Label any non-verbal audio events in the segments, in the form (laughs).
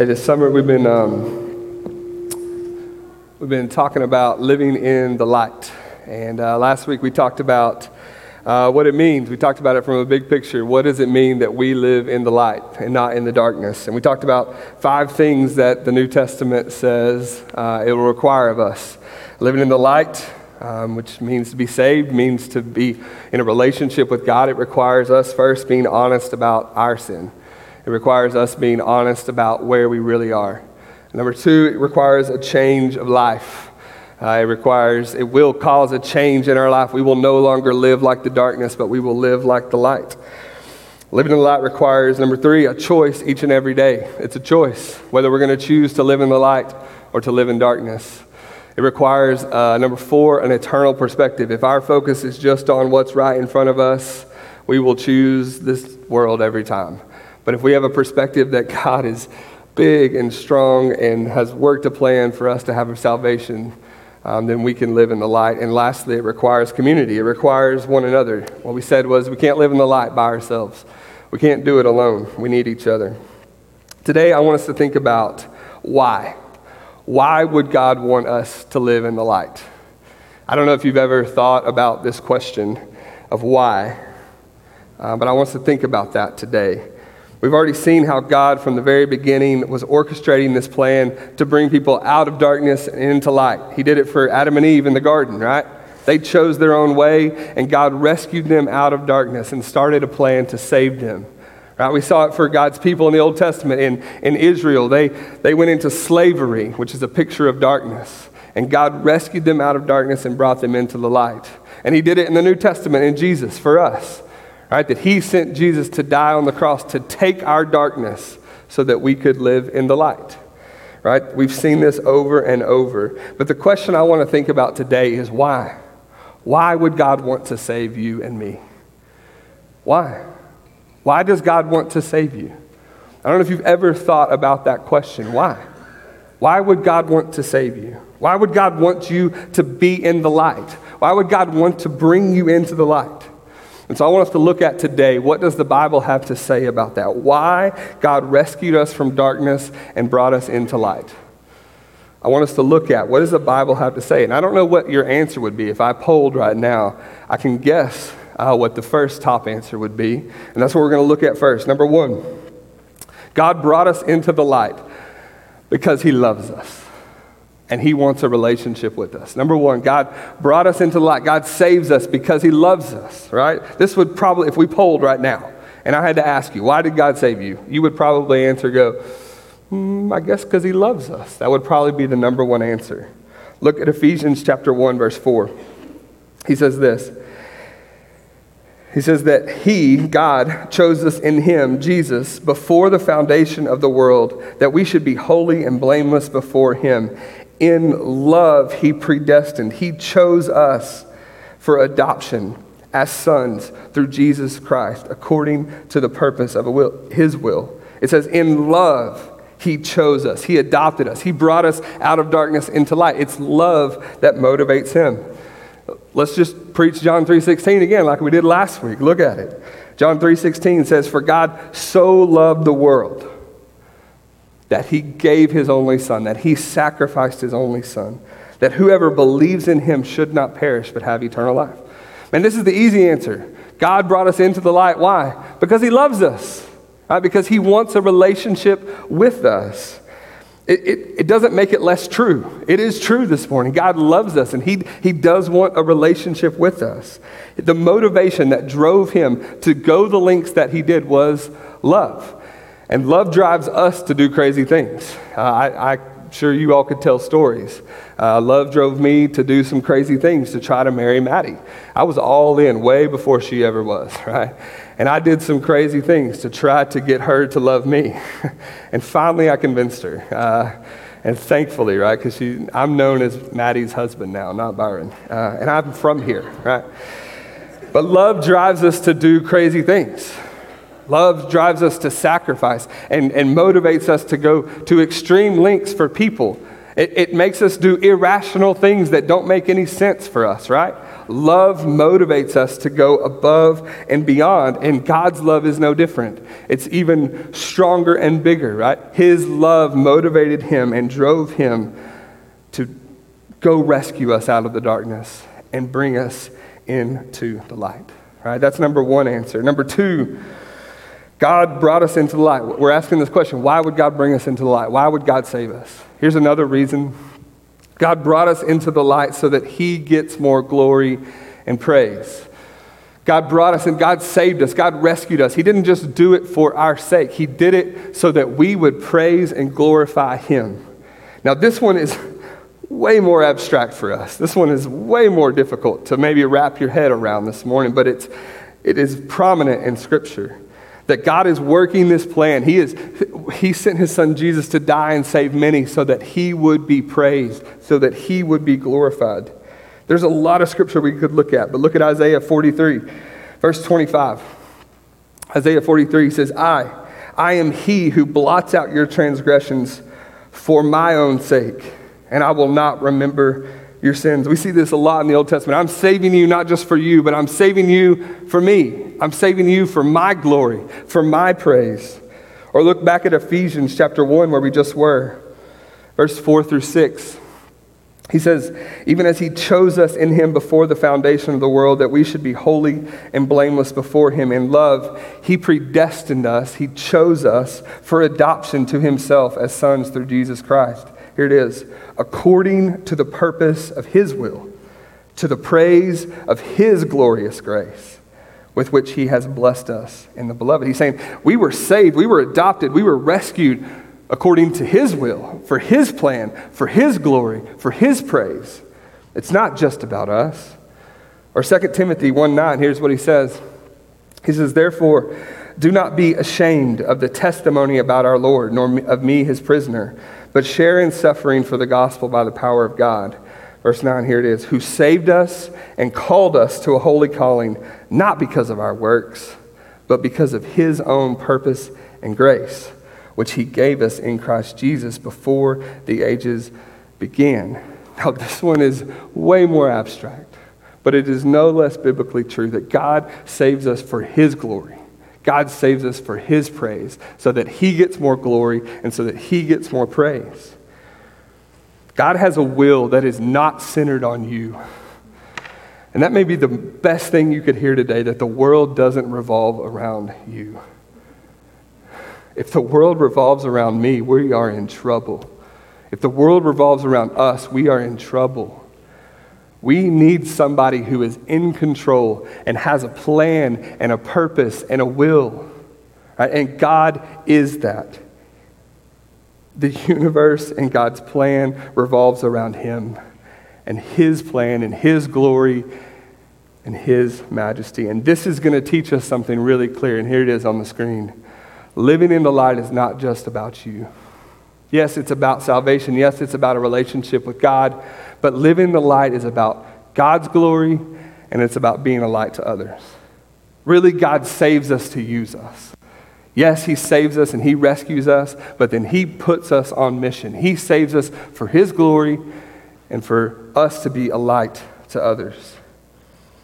Hey, this summer we've been um, we've been talking about living in the light, and uh, last week we talked about uh, what it means. We talked about it from a big picture. What does it mean that we live in the light and not in the darkness? And we talked about five things that the New Testament says uh, it will require of us: living in the light. Um, which means to be saved, means to be in a relationship with God. It requires us first being honest about our sin. It requires us being honest about where we really are. Number two, it requires a change of life. Uh, it requires, it will cause a change in our life. We will no longer live like the darkness, but we will live like the light. Living in the light requires, number three, a choice each and every day. It's a choice whether we're going to choose to live in the light or to live in darkness. It requires, uh, number four, an eternal perspective. If our focus is just on what's right in front of us, we will choose this world every time. But if we have a perspective that God is big and strong and has worked a plan for us to have a salvation, um, then we can live in the light. And lastly, it requires community. It requires one another. What we said was we can't live in the light by ourselves. We can't do it alone. We need each other. Today, I want us to think about why. Why would God want us to live in the light? I don't know if you've ever thought about this question of why, uh, but I want us to think about that today. We've already seen how God, from the very beginning, was orchestrating this plan to bring people out of darkness and into light. He did it for Adam and Eve in the garden, right? They chose their own way, and God rescued them out of darkness and started a plan to save them. Right? We saw it for God's people in the Old Testament. In, in Israel, they, they went into slavery, which is a picture of darkness. And God rescued them out of darkness and brought them into the light. And He did it in the New Testament in Jesus for us right? That he sent Jesus to die on the cross to take our darkness so that we could live in the light, right? We've seen this over and over. But the question I want to think about today is why? Why would God want to save you and me? Why? Why does God want to save you? I don't know if you've ever thought about that question. Why? Why would God want to save you? Why would God want you to be in the light? Why would God want to bring you into the light? And so I want us to look at today what does the Bible have to say about that? Why God rescued us from darkness and brought us into light. I want us to look at what does the Bible have to say? And I don't know what your answer would be. If I polled right now, I can guess uh, what the first top answer would be. And that's what we're going to look at first. Number one, God brought us into the light because he loves us and He wants a relationship with us. Number one, God brought us into light. God saves us because He loves us, right? This would probably, if we polled right now, and I had to ask you, why did God save you? You would probably answer, go, mm, I guess because He loves us. That would probably be the number one answer. Look at Ephesians chapter 1, verse 4. He says this. He says that He, God, chose us in Him, Jesus, before the foundation of the world, that we should be holy and blameless before Him in love, He predestined. He chose us for adoption as sons through Jesus Christ, according to the purpose of will, His will. It says, In love, He chose us. He adopted us. He brought us out of darkness into light. It's love that motivates Him. Let's just preach John 3:16 again like we did last week. Look at it. John 3:16 says for God so loved the world that he gave his only son, that he sacrificed his only son, that whoever believes in him should not perish but have eternal life. And this is the easy answer. God brought us into the light. Why? Because he loves us, right? Because he wants a relationship with us. It, it, it, doesn't make it less true. It is true this morning. God loves us and he, he does want a relationship with us. The motivation that drove him to go the lengths that he did was love. And love drives us to do crazy things. Uh, I, am sure you all could tell stories. Uh, love drove me to do some crazy things to try to marry Maddie. I was all in way before she ever was, (laughs) right? And I did some crazy things to try to get her to love me. (laughs) and finally, I convinced her. Uh, and thankfully, right, because I'm known as Maddie's husband now, not Byron. Uh, and I'm from here, right? But love drives us to do crazy things. Love drives us to sacrifice and, and motivates us to go to extreme lengths for people. It, it makes us do irrational things that don't make any sense for us, right? Love motivates us to go above and beyond, and God's love is no different. It's even stronger and bigger, right? His love motivated him and drove him to go rescue us out of the darkness and bring us into the light, right? That's number one answer. Number two, God brought us into the light. We're asking this question why would God bring us into the light? Why would God save us? Here's another reason God brought us into the light so that He gets more glory and praise. God brought us and God saved us. God rescued us. He didn't just do it for our sake, He did it so that we would praise and glorify Him. Now, this one is way more abstract for us. This one is way more difficult to maybe wrap your head around this morning, but it's, it is prominent in Scripture that God is working this plan. He, is, he sent his son Jesus to die and save many so that he would be praised, so that he would be glorified. There's a lot of scripture we could look at, but look at Isaiah 43, verse 25. Isaiah 43 says, I, I am he who blots out your transgressions for my own sake, and I will not remember your sins. We see this a lot in the Old Testament. I'm saving you not just for you, but I'm saving you for me. I'm saving you for my glory, for my praise. Or look back at Ephesians chapter 1, where we just were, verse 4 through 6. He says, even as he chose us in him before the foundation of the world, that we should be holy and blameless before him in love, he predestined us, he chose us for adoption to himself as sons through Jesus Christ. Here it is according to the purpose of his will, to the praise of his glorious grace with which he has blessed us in the beloved. He's saying, We were saved, we were adopted, we were rescued according to his will, for his plan, for his glory, for his praise. It's not just about us. Or 2 Timothy 1 9, here's what he says. He says, Therefore, do not be ashamed of the testimony about our Lord, nor of me, his prisoner, but share in suffering for the gospel by the power of God Verse 9, here it is who saved us and called us to a holy calling, not because of our works, but because of his own purpose and grace, which he gave us in Christ Jesus before the ages began. Now, this one is way more abstract, but it is no less biblically true that God saves us for his glory. God saves us for his praise, so that he gets more glory and so that he gets more praise. God has a will that is not centered on you. And that may be the best thing you could hear today that the world doesn't revolve around you. If the world revolves around me, we are in trouble. If the world revolves around us, we are in trouble. We need somebody who is in control and has a plan and a purpose and a will. Right? And God is that. The universe and God's plan revolves around Him and His plan and His glory and His majesty. And this is going to teach us something really clear. And here it is on the screen. Living in the light is not just about you. Yes, it's about salvation. Yes, it's about a relationship with God. But living the light is about God's glory and it's about being a light to others. Really, God saves us to use us. Yes, He saves us and He rescues us, but then He puts us on mission. He saves us for His glory and for us to be a light to others.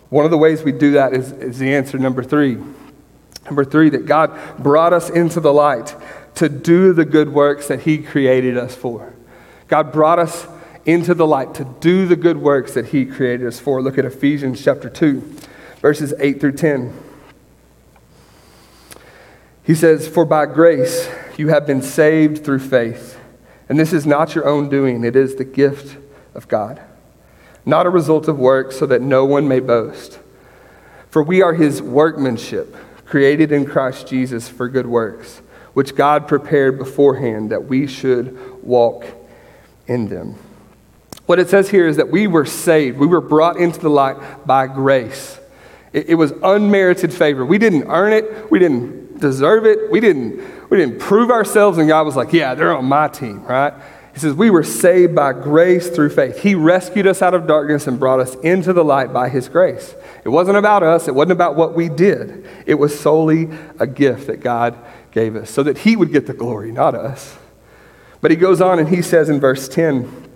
One of the ways we do that is, is the answer number three. Number three, that God brought us into the light to do the good works that He created us for. God brought us into the light to do the good works that He created us for. Look at Ephesians chapter 2, verses 8 through 10. He says, For by grace you have been saved through faith. And this is not your own doing, it is the gift of God, not a result of works, so that no one may boast. For we are his workmanship, created in Christ Jesus for good works, which God prepared beforehand that we should walk in them. What it says here is that we were saved, we were brought into the light by grace. It, it was unmerited favor. We didn't earn it, we didn't deserve it. We didn't, we didn't prove ourselves, and God was like, Yeah, they're on my team, right? He says, We were saved by grace through faith. He rescued us out of darkness and brought us into the light by His grace. It wasn't about us, it wasn't about what we did. It was solely a gift that God gave us so that He would get the glory, not us. But He goes on and He says in verse 10,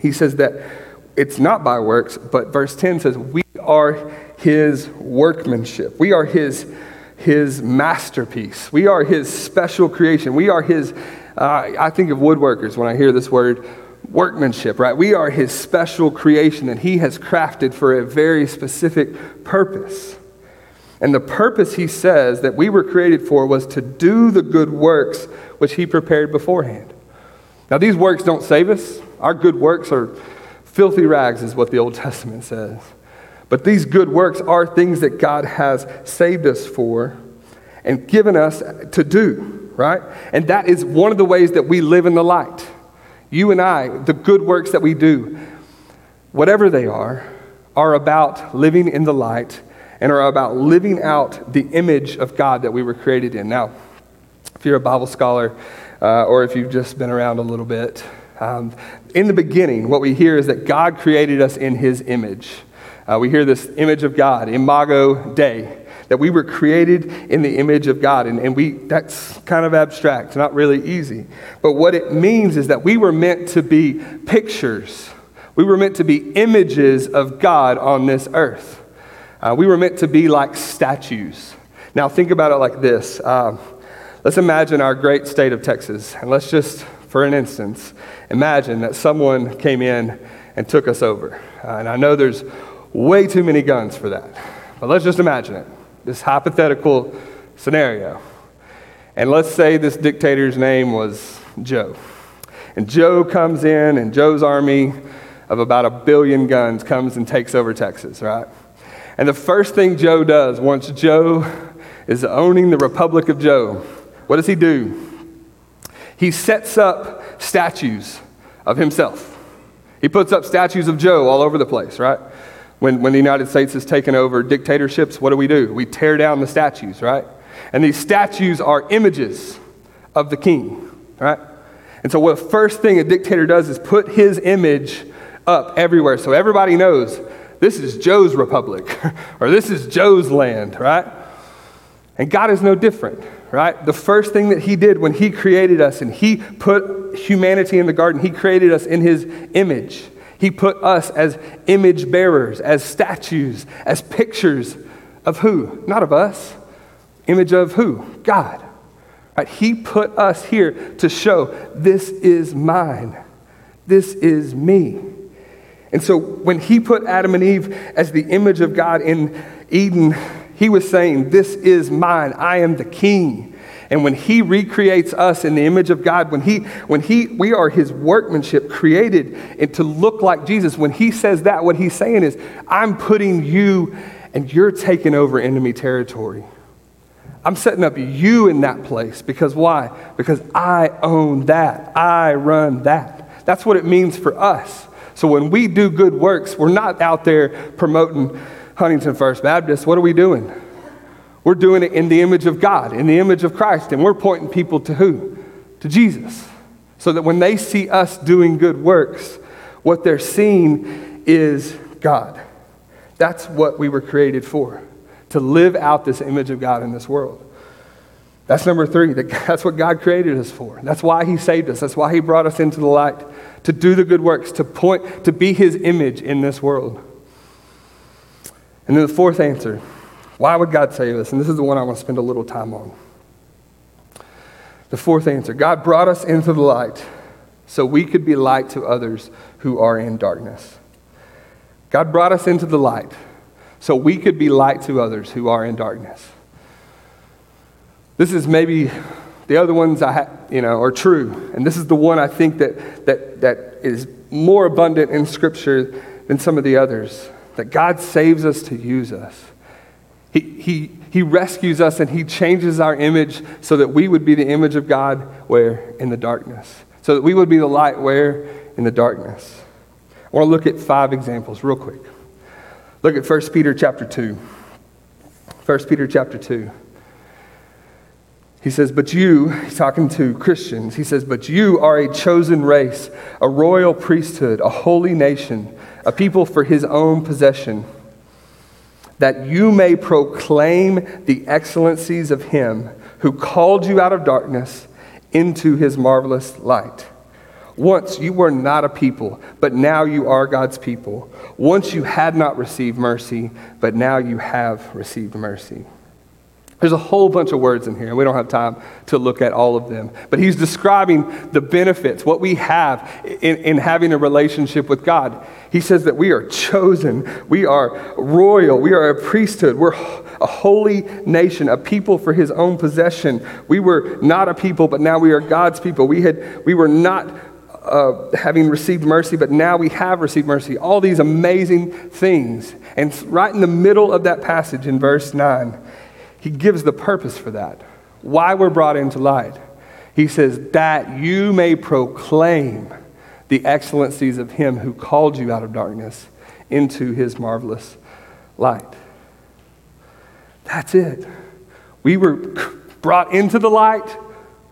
He says that it's not by works, but verse 10 says, We are his workmanship. We are his, his masterpiece. We are his special creation. We are his, uh, I think of woodworkers when I hear this word workmanship, right? We are his special creation that he has crafted for a very specific purpose. And the purpose he says that we were created for was to do the good works which he prepared beforehand. Now, these works don't save us. Our good works are filthy rags, is what the Old Testament says. But these good works are things that God has saved us for and given us to do, right? And that is one of the ways that we live in the light. You and I, the good works that we do, whatever they are, are about living in the light and are about living out the image of God that we were created in. Now, if you're a Bible scholar uh, or if you've just been around a little bit, um, in the beginning, what we hear is that God created us in his image. Uh, we hear this image of God, imago Dei, that we were created in the image of God. And, and we, that's kind of abstract, not really easy. But what it means is that we were meant to be pictures. We were meant to be images of God on this earth. Uh, we were meant to be like statues. Now, think about it like this. Uh, let's imagine our great state of Texas, and let's just, for an instance, imagine that someone came in and took us over. Uh, and I know there's way too many guns for that, but let's just imagine it this hypothetical scenario. And let's say this dictator's name was Joe. And Joe comes in, and Joe's army of about a billion guns comes and takes over Texas, right? And the first thing Joe does once Joe is owning the Republic of Joe, what does he do? He sets up statues of himself. He puts up statues of Joe all over the place, right? When, when the United States has taken over dictatorships, what do we do? We tear down the statues, right? And these statues are images of the king, right? And so, what first thing a dictator does is put his image up everywhere so everybody knows this is Joe's republic, (laughs) or this is Joe's land, right? And God is no different, right? The first thing that He did when He created us and He put humanity in the garden, He created us in His image. He put us as image bearers, as statues, as pictures of who? Not of us. Image of who? God. Right? He put us here to show this is mine. This is me. And so when he put Adam and Eve as the image of God in Eden, he was saying, This is mine. I am the king. And when he recreates us in the image of God, when he, when he, we are his workmanship created and to look like Jesus, when he says that, what he's saying is, I'm putting you and you're taking over enemy territory. I'm setting up you in that place because why? Because I own that. I run that. That's what it means for us. So when we do good works, we're not out there promoting Huntington First Baptist. What are we doing? We're doing it in the image of God, in the image of Christ, and we're pointing people to who? To Jesus. So that when they see us doing good works, what they're seeing is God. That's what we were created for, to live out this image of God in this world. That's number three. (laughs) That's what God created us for. That's why He saved us. That's why He brought us into the light to do the good works, to point, to be His image in this world. And then the fourth answer why would God save us? And this is the one I want to spend a little time on. The fourth answer God brought us into the light so we could be light to others who are in darkness. God brought us into the light so we could be light to others who are in darkness. This is maybe the other ones I ha- you know are true, and this is the one I think that that that is more abundant in Scripture than some of the others. That God saves us to use us. He, he, he rescues us and He changes our image so that we would be the image of God where? In the darkness. So that we would be the light where? In the darkness. I want to look at five examples real quick. Look at 1 Peter chapter 2. 1 Peter chapter 2. He says, But you, he's talking to Christians, he says, But you are a chosen race, a royal priesthood, a holy nation, a people for his own possession, that you may proclaim the excellencies of him who called you out of darkness into his marvelous light. Once you were not a people, but now you are God's people. Once you had not received mercy, but now you have received mercy. There's a whole bunch of words in here, and we don't have time to look at all of them. But he's describing the benefits, what we have in, in having a relationship with God. He says that we are chosen, we are royal, we are a priesthood, we're a holy nation, a people for his own possession. We were not a people, but now we are God's people. We, had, we were not uh, having received mercy, but now we have received mercy. All these amazing things. And right in the middle of that passage in verse 9, he gives the purpose for that. Why we're brought into light. He says, that you may proclaim the excellencies of him who called you out of darkness into his marvelous light. That's it. We were brought into the light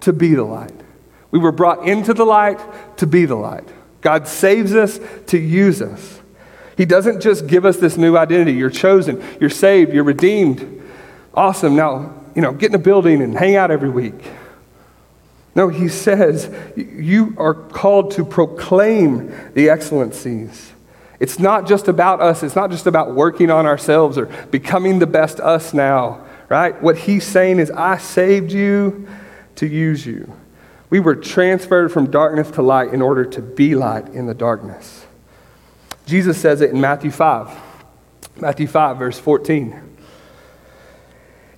to be the light. We were brought into the light to be the light. God saves us to use us. He doesn't just give us this new identity. You're chosen, you're saved, you're redeemed. Awesome. Now, you know, get in a building and hang out every week. No, he says you are called to proclaim the excellencies. It's not just about us, it's not just about working on ourselves or becoming the best us now, right? What he's saying is, I saved you to use you. We were transferred from darkness to light in order to be light in the darkness. Jesus says it in Matthew 5. Matthew 5, verse 14.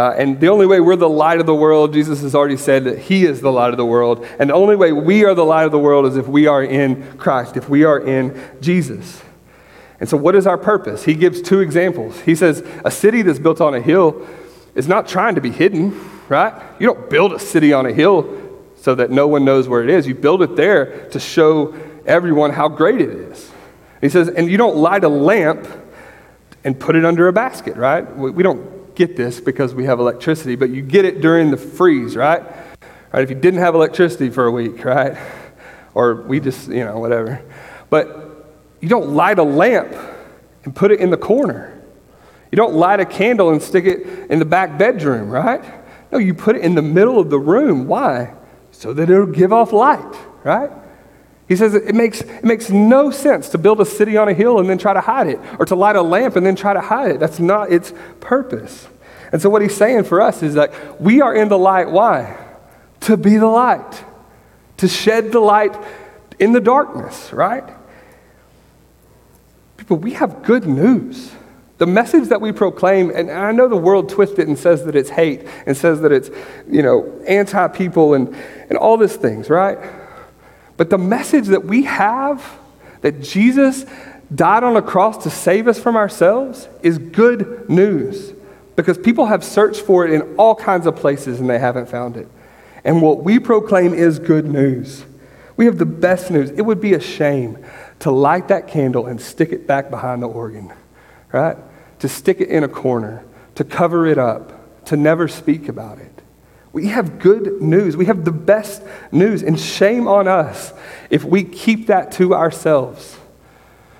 Uh, and the only way we're the light of the world, Jesus has already said that He is the light of the world. And the only way we are the light of the world is if we are in Christ, if we are in Jesus. And so, what is our purpose? He gives two examples. He says, A city that's built on a hill is not trying to be hidden, right? You don't build a city on a hill so that no one knows where it is. You build it there to show everyone how great it is. He says, and you don't light a lamp and put it under a basket, right? We don't get this because we have electricity, but you get it during the freeze, right? Right? If you didn't have electricity for a week, right? Or we just, you know, whatever. But you don't light a lamp and put it in the corner. You don't light a candle and stick it in the back bedroom, right? No, you put it in the middle of the room. Why? So that it'll give off light, right? He says it makes, it makes no sense to build a city on a hill and then try to hide it, or to light a lamp and then try to hide it. That's not its purpose. And so, what he's saying for us is that we are in the light. Why? To be the light, to shed the light in the darkness, right? People, we have good news. The message that we proclaim, and I know the world twists it and says that it's hate and says that it's, you know, anti people and, and all these things, right? But the message that we have, that Jesus died on a cross to save us from ourselves, is good news. Because people have searched for it in all kinds of places and they haven't found it. And what we proclaim is good news. We have the best news. It would be a shame to light that candle and stick it back behind the organ, right? To stick it in a corner, to cover it up, to never speak about it. We have good news. We have the best news. And shame on us if we keep that to ourselves.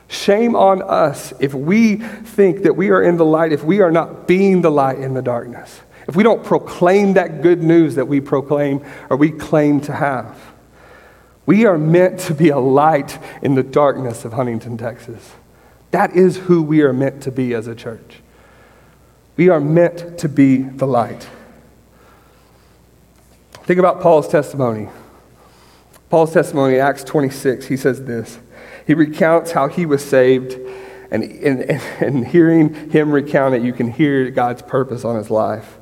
Shame on us if we think that we are in the light, if we are not being the light in the darkness, if we don't proclaim that good news that we proclaim or we claim to have. We are meant to be a light in the darkness of Huntington, Texas. That is who we are meant to be as a church. We are meant to be the light. Think about Paul's testimony. Paul's testimony, Acts 26, he says this. He recounts how he was saved, and, and, and hearing him recount it, you can hear God's purpose on his life.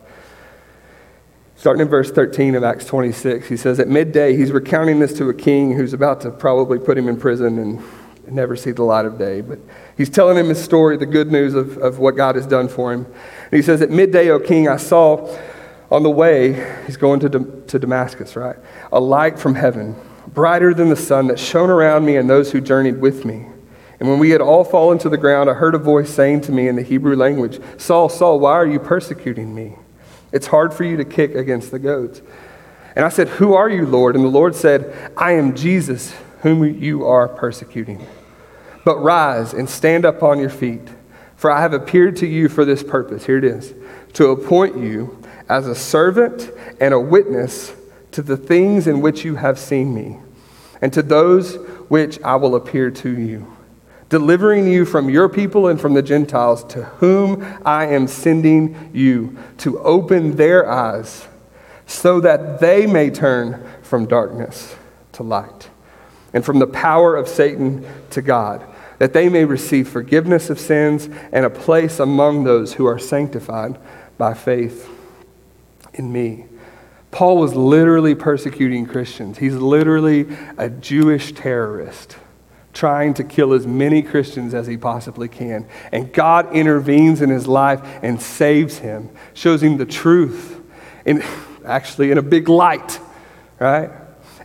Starting in verse 13 of Acts 26, he says, At midday, he's recounting this to a king who's about to probably put him in prison and never see the light of day. But he's telling him his story, the good news of, of what God has done for him. And he says, At midday, O king, I saw on the way, he's going to, to Damascus, right? A light from heaven, brighter than the sun, that shone around me and those who journeyed with me. And when we had all fallen to the ground, I heard a voice saying to me in the Hebrew language, Saul, Saul, why are you persecuting me? It's hard for you to kick against the goads. And I said, Who are you, Lord? And the Lord said, I am Jesus, whom you are persecuting. But rise and stand up on your feet, for I have appeared to you for this purpose. Here it is to appoint you as a servant and a witness to the things in which you have seen me, and to those which I will appear to you delivering you from your people and from the Gentiles to whom I am sending you to open their eyes so that they may turn from darkness to light and from the power of Satan to God, that they may receive forgiveness of sins and a place among those who are sanctified by faith in me. Paul was literally persecuting Christians. He's literally a Jewish terrorist trying to kill as many Christians as he possibly can. And God intervenes in his life and saves him, shows him the truth, in, actually in a big light, right?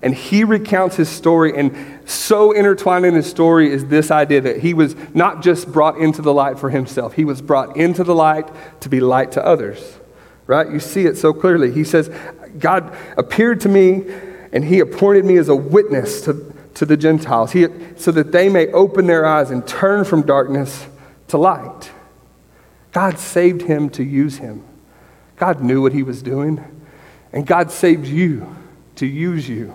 And he recounts his story, and so intertwined in his story is this idea that he was not just brought into the light for himself, he was brought into the light to be light to others, right? You see it so clearly. He says, God appeared to me, and he appointed me as a witness to to the Gentiles, he, so that they may open their eyes and turn from darkness to light. God saved him to use him. God knew what he was doing, and God saved you to use you.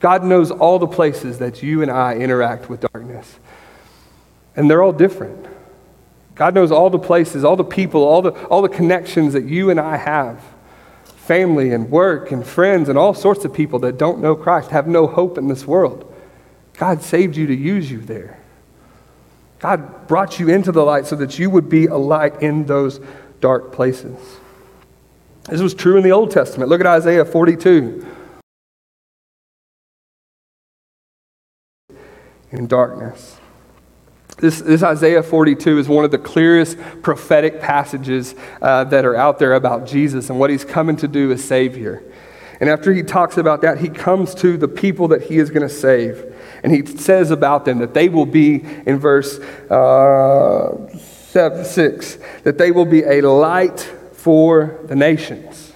God knows all the places that you and I interact with darkness, and they're all different. God knows all the places, all the people, all the, all the connections that you and I have family and work and friends and all sorts of people that don't know Christ, have no hope in this world. God saved you to use you there. God brought you into the light so that you would be a light in those dark places. This was true in the Old Testament. Look at Isaiah 42. In darkness. This, this Isaiah 42 is one of the clearest prophetic passages uh, that are out there about Jesus and what he's coming to do as Savior. And after he talks about that, he comes to the people that he is going to save. And he says about them that they will be, in verse uh, seven, 6, that they will be a light for the nations.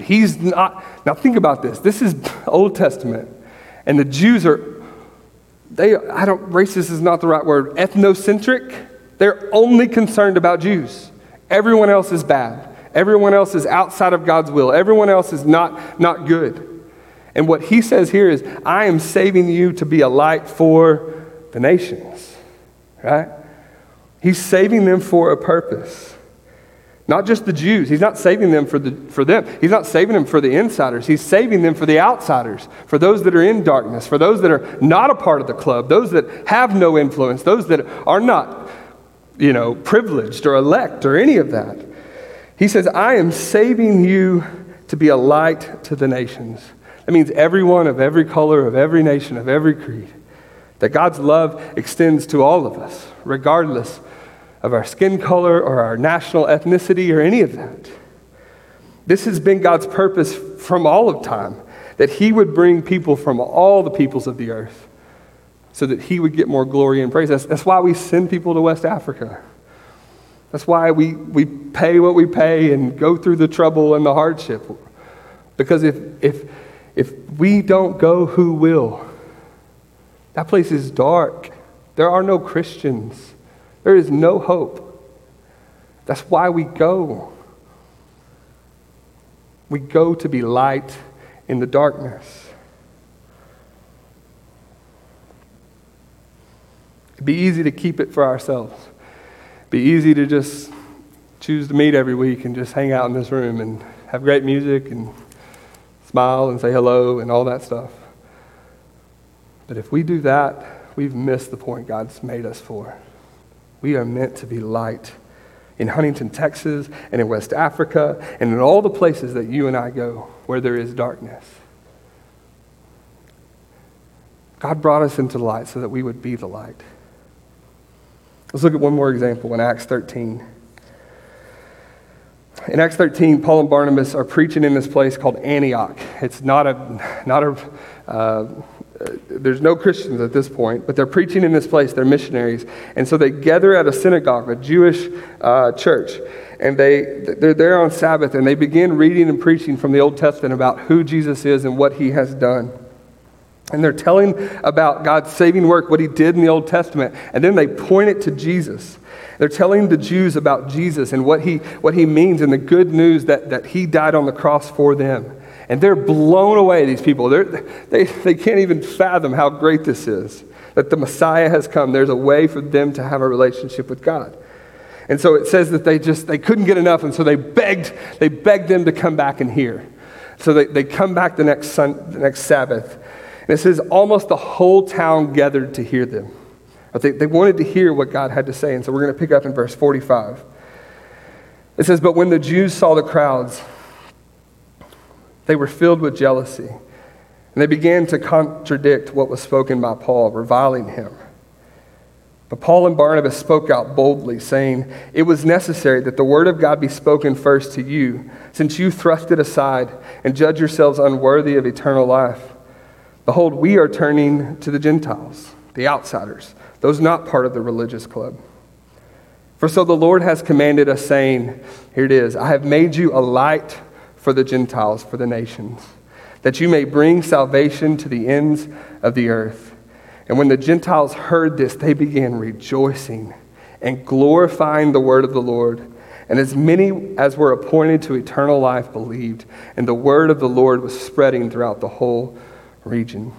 He's not, now think about this. This is Old Testament. And the Jews are, they, I don't, racist is not the right word, ethnocentric. They're only concerned about Jews. Everyone else is bad. Everyone else is outside of God's will. Everyone else is not, not good. And what he says here is, I am saving you to be a light for the nations, right? He's saving them for a purpose. Not just the Jews. He's not saving them for, the, for them. He's not saving them for the insiders. He's saving them for the outsiders, for those that are in darkness, for those that are not a part of the club, those that have no influence, those that are not, you know, privileged or elect or any of that. He says, I am saving you to be a light to the nations. That means everyone of every color, of every nation, of every creed. That God's love extends to all of us, regardless of our skin color or our national ethnicity or any of that. This has been God's purpose from all of time that He would bring people from all the peoples of the earth so that He would get more glory and praise. That's, that's why we send people to West Africa. That's why we, we pay what we pay and go through the trouble and the hardship. Because if, if, if we don't go, who will? That place is dark. There are no Christians. There is no hope. That's why we go. We go to be light in the darkness. It'd be easy to keep it for ourselves. It'd be easy to just choose to meet every week and just hang out in this room and have great music and smile and say hello and all that stuff. But if we do that, we've missed the point God's made us for. We are meant to be light in Huntington, Texas, and in West Africa, and in all the places that you and I go where there is darkness. God brought us into light so that we would be the light. Let's look at one more example in Acts 13. In Acts 13, Paul and Barnabas are preaching in this place called Antioch. It's not a, not a, uh, there's no Christians at this point, but they're preaching in this place. They're missionaries. And so they gather at a synagogue, a Jewish uh, church. And they, they're there on Sabbath and they begin reading and preaching from the Old Testament about who Jesus is and what he has done. And they're telling about God's saving work, what he did in the Old Testament. And then they point it to Jesus. They're telling the Jews about Jesus and what he, what he means and the good news that, that he died on the cross for them. And they're blown away, these people. They're, they, they can't even fathom how great this is that the Messiah has come. There's a way for them to have a relationship with God. And so it says that they just they couldn't get enough, and so they begged, they begged them to come back and hear. So they, they come back the next, sun, the next Sabbath. And it says almost the whole town gathered to hear them. They, they wanted to hear what God had to say. And so we're going to pick up in verse 45. It says, But when the Jews saw the crowds, they were filled with jealousy, and they began to contradict what was spoken by Paul, reviling him. But Paul and Barnabas spoke out boldly, saying, It was necessary that the word of God be spoken first to you, since you thrust it aside and judge yourselves unworthy of eternal life. Behold, we are turning to the Gentiles, the outsiders, those not part of the religious club. For so the Lord has commanded us, saying, Here it is, I have made you a light for the Gentiles, for the nations, that you may bring salvation to the ends of the earth. And when the Gentiles heard this, they began rejoicing and glorifying the word of the Lord. And as many as were appointed to eternal life believed, and the word of the Lord was spreading throughout the whole region.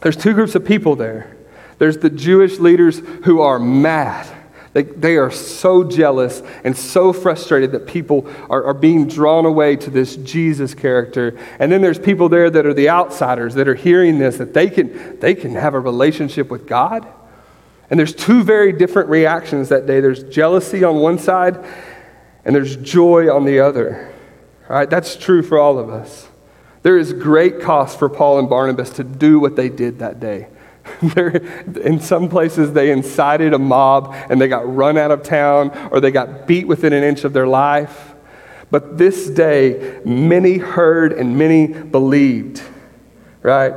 There's two groups of people there. There's the Jewish leaders who are mad they, they are so jealous and so frustrated that people are, are being drawn away to this Jesus character. And then there's people there that are the outsiders that are hearing this, that they can, they can have a relationship with God. And there's two very different reactions that day there's jealousy on one side, and there's joy on the other. All right, that's true for all of us. There is great cost for Paul and Barnabas to do what they did that day. (laughs) in some places, they incited a mob and they got run out of town or they got beat within an inch of their life. But this day, many heard and many believed, right?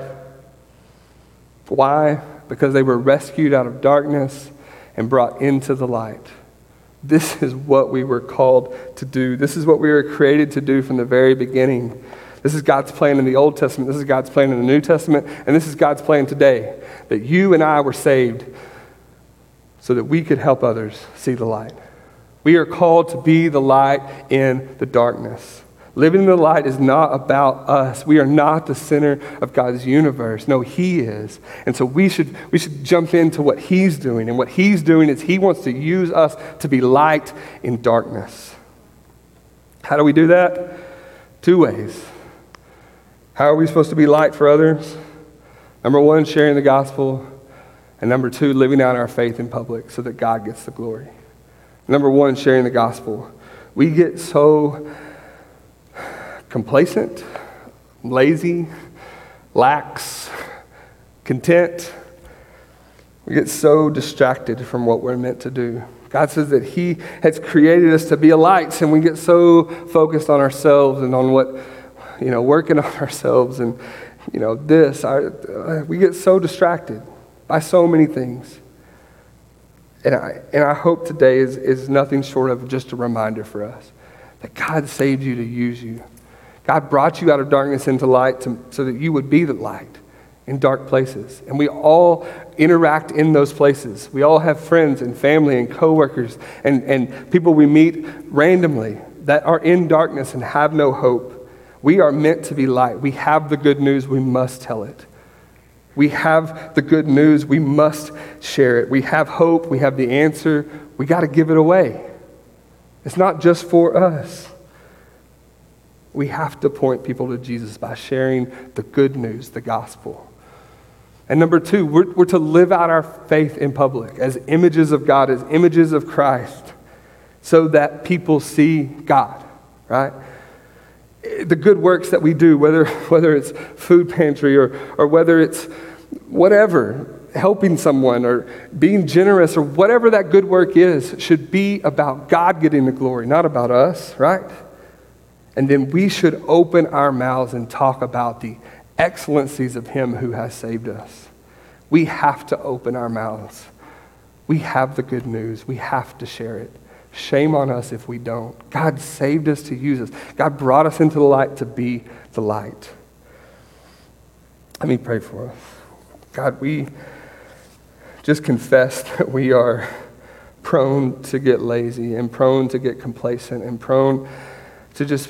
Why? Because they were rescued out of darkness and brought into the light. This is what we were called to do. This is what we were created to do from the very beginning. This is God's plan in the Old Testament. This is God's plan in the New Testament. And this is God's plan today that you and I were saved so that we could help others see the light. We are called to be the light in the darkness. Living in the light is not about us. We are not the center of God's universe. No, He is. And so we should, we should jump into what He's doing. And what He's doing is He wants to use us to be light in darkness. How do we do that? Two ways. How are we supposed to be light for others? Number one, sharing the gospel. And number two, living out our faith in public so that God gets the glory. Number one, sharing the gospel. We get so complacent, lazy, lax, content. We get so distracted from what we're meant to do. God says that He has created us to be a light, and we get so focused on ourselves and on what you know, working (laughs) on ourselves and, you know, this. I, uh, we get so distracted by so many things. And I, and I hope today is, is nothing short of just a reminder for us that God saved you to use you. God brought you out of darkness into light to, so that you would be the light in dark places. And we all interact in those places. We all have friends and family and coworkers and, and people we meet randomly that are in darkness and have no hope. We are meant to be light. We have the good news, we must tell it. We have the good news, we must share it. We have hope, we have the answer, we got to give it away. It's not just for us. We have to point people to Jesus by sharing the good news, the gospel. And number two, we're, we're to live out our faith in public as images of God, as images of Christ, so that people see God, right? The good works that we do, whether, (laughs) whether it's food pantry or, or whether it's whatever, helping someone or being generous or whatever that good work is, should be about God getting the glory, not about us, right? And then we should open our mouths and talk about the excellencies of Him who has saved us. We have to open our mouths. We have the good news. We have to share it. Shame on us if we don't. God saved us to use us. God brought us into the light to be the light. Let me pray for us. God, we just confess (laughs) that we are prone to get lazy and prone to get complacent and prone to just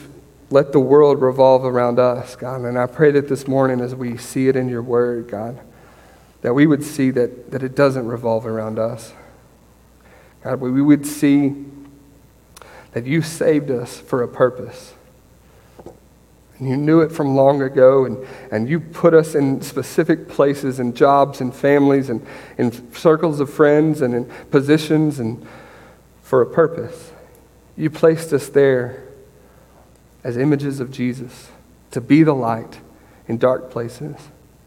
let the world revolve around us, God. And I pray that this morning, as we see it in your word, God, that we would see that, that it doesn't revolve around us. God, we would see that you saved us for a purpose. And you knew it from long ago, and, and you put us in specific places and jobs and families and in circles of friends and in positions and for a purpose. You placed us there as images of Jesus, to be the light in dark places,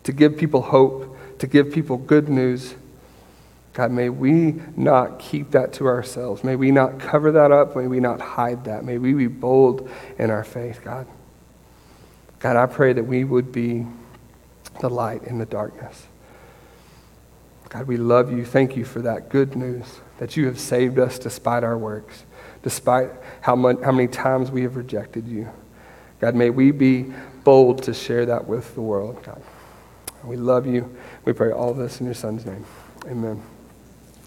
to give people hope, to give people good news. God, may we not keep that to ourselves. May we not cover that up. May we not hide that. May we be bold in our faith, God. God, I pray that we would be the light in the darkness. God, we love you. Thank you for that good news that you have saved us despite our works despite how, much, how many times we have rejected you. God, may we be bold to share that with the world, God. We love you. We pray all this in your Son's name. Amen.